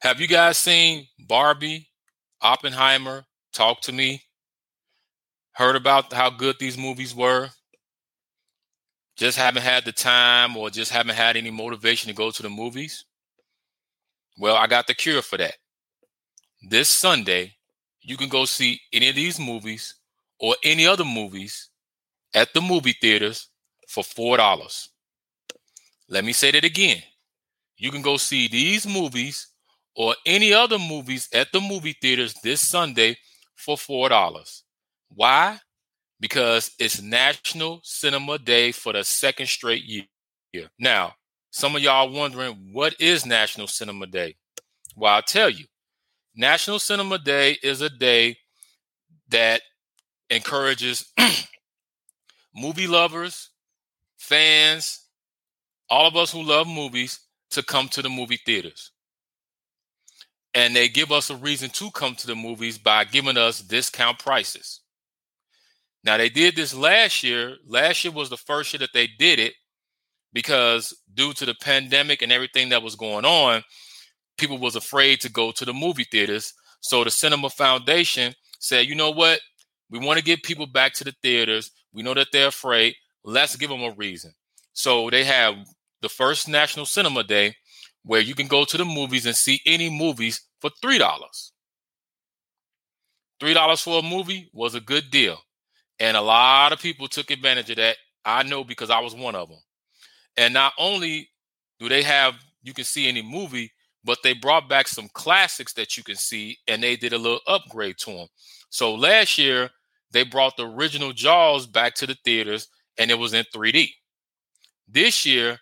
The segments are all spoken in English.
Have you guys seen Barbie, Oppenheimer, Talk to Me? Heard about how good these movies were? Just haven't had the time or just haven't had any motivation to go to the movies? Well, I got the cure for that. This Sunday, you can go see any of these movies or any other movies at the movie theaters for $4. Let me say that again. You can go see these movies or any other movies at the movie theaters this Sunday for $4. Why? Because it's National Cinema Day for the second straight year. Now, some of y'all wondering what is National Cinema Day? Well, I'll tell you. National Cinema Day is a day that encourages movie lovers, fans, all of us who love movies to come to the movie theaters. And they give us a reason to come to the movies by giving us discount prices. Now, they did this last year. Last year was the first year that they did it because due to the pandemic and everything that was going on, people was afraid to go to the movie theaters. So the Cinema Foundation said, you know what? We want to get people back to the theaters. We know that they're afraid. Let's give them a reason. So they have the first National Cinema Day where you can go to the movies and see any movies for $3. $3 for a movie was a good deal. And a lot of people took advantage of that. I know because I was one of them. And not only do they have you can see any movie, but they brought back some classics that you can see and they did a little upgrade to them. So last year they brought the original Jaws back to the theaters and it was in 3D. This year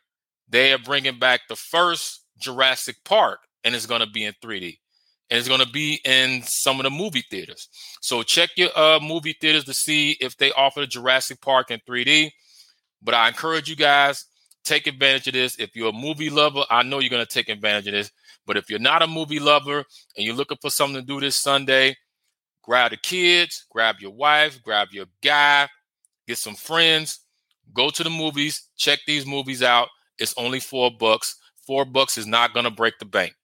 they are bringing back the first Jurassic Park and it's going to be in 3D. And it's going to be in some of the movie theaters. So check your uh, movie theaters to see if they offer the Jurassic Park in 3D. But I encourage you guys take advantage of this. If you're a movie lover, I know you're going to take advantage of this. But if you're not a movie lover and you're looking for something to do this Sunday, grab the kids, grab your wife, grab your guy, get some friends, go to the movies, check these movies out. It's only four bucks. Four bucks is not going to break the bank.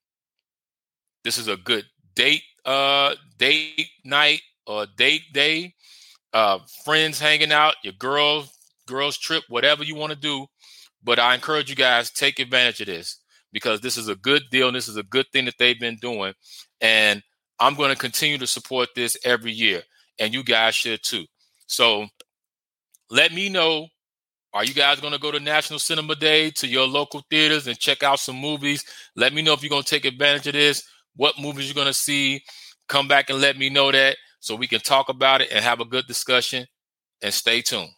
This is a good date, uh, date night or date day. Uh, friends hanging out, your girls, girls trip, whatever you want to do. But I encourage you guys take advantage of this because this is a good deal. And this is a good thing that they've been doing. And I'm going to continue to support this every year. And you guys should too. So let me know. Are you guys going to go to National Cinema Day to your local theaters and check out some movies? Let me know if you're going to take advantage of this, what movies you're going to see. Come back and let me know that so we can talk about it and have a good discussion. And stay tuned.